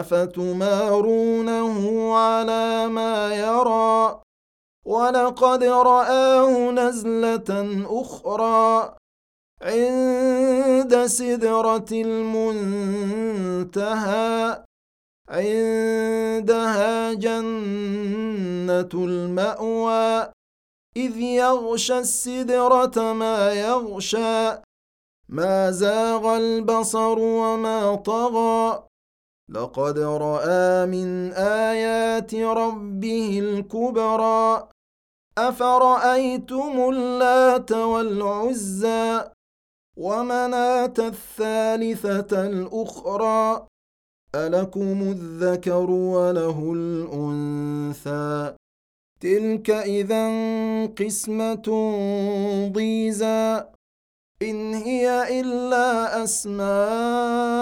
افتمارونه على ما يرى؟ ولقد راه نزله أخرى عند سدره المنتهى عندها جنة المأوى إذ يغشى السدرة ما يغشى ما زاغ البصر وما طغى. لقد رأى من آيات ربه الكبرى. أفرأيتم اللات والعزى ومناة الثالثة الأخرى؟ ألكم الذكر وله الأنثى. تلك إذا قسمة ضيزى. إن هي إلا أسماء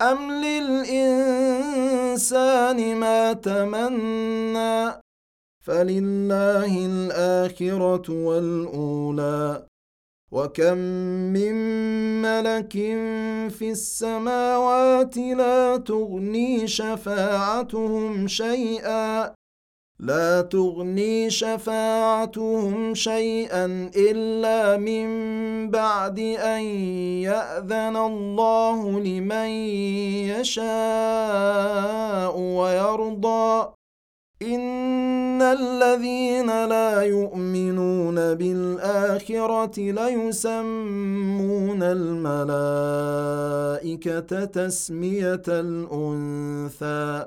أم للإنسان ما تمنى فلله الآخرة والأولى؟ وكم من ملك في السماوات لا تغني شفاعتهم شيئا؟ لا تغني شفاعتهم شيئا إلا من بعد أن يأذن الله لمن يشاء ويرضى. إن الذين لا يؤمنون بالآخرة ليسمون الملائكة تسمية الأنثى.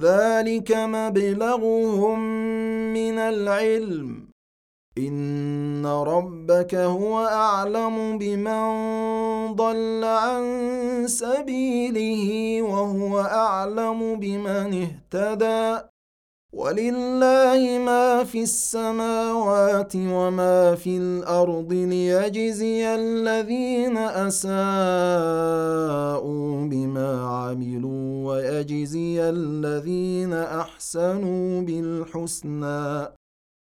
ذلك مبلغهم من العلم. إن ربك هو أعلم بمن ضل عن سبيله وهو أعلم بمن اهتدى. ولله ما في السماوات وما في الأرض ليجزي الذين أساءوا بما عملوا ويجزي الذين أحسنوا بالحسنى.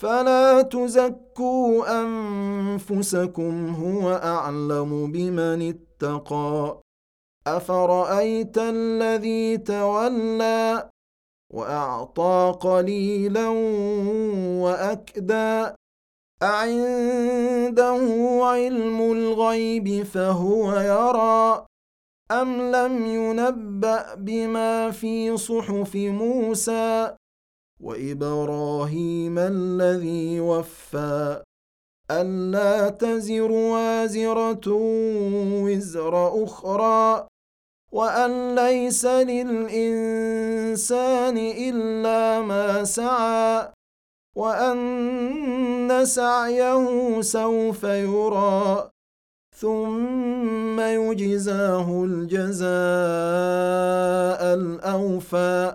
فلا تزكوا أنفسكم هو أعلم بمن اتقى. أفرأيت الذي تولى وأعطى قليلا وأكدى؟ أعنده علم الغيب فهو يرى. أم لم ينبأ بما في صحف موسى؟ وإبراهيم الذي وفى ألا تزر وازرة وزر أخرى وأن ليس للإنسان إلا ما سعى وأن سعيه سوف يرى ثم يجزاه الجزاء الأوفى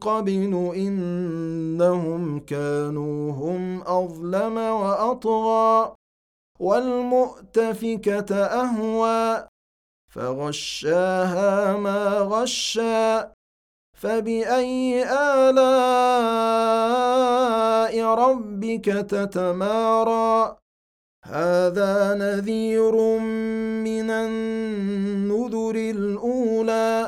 قبل إنهم كانوا هم أظلم وأطغى والمؤتفكة أهوى فغشاها ما غشى فبأي آلاء ربك تتمارى؟ هذا نذير من النذر الأولى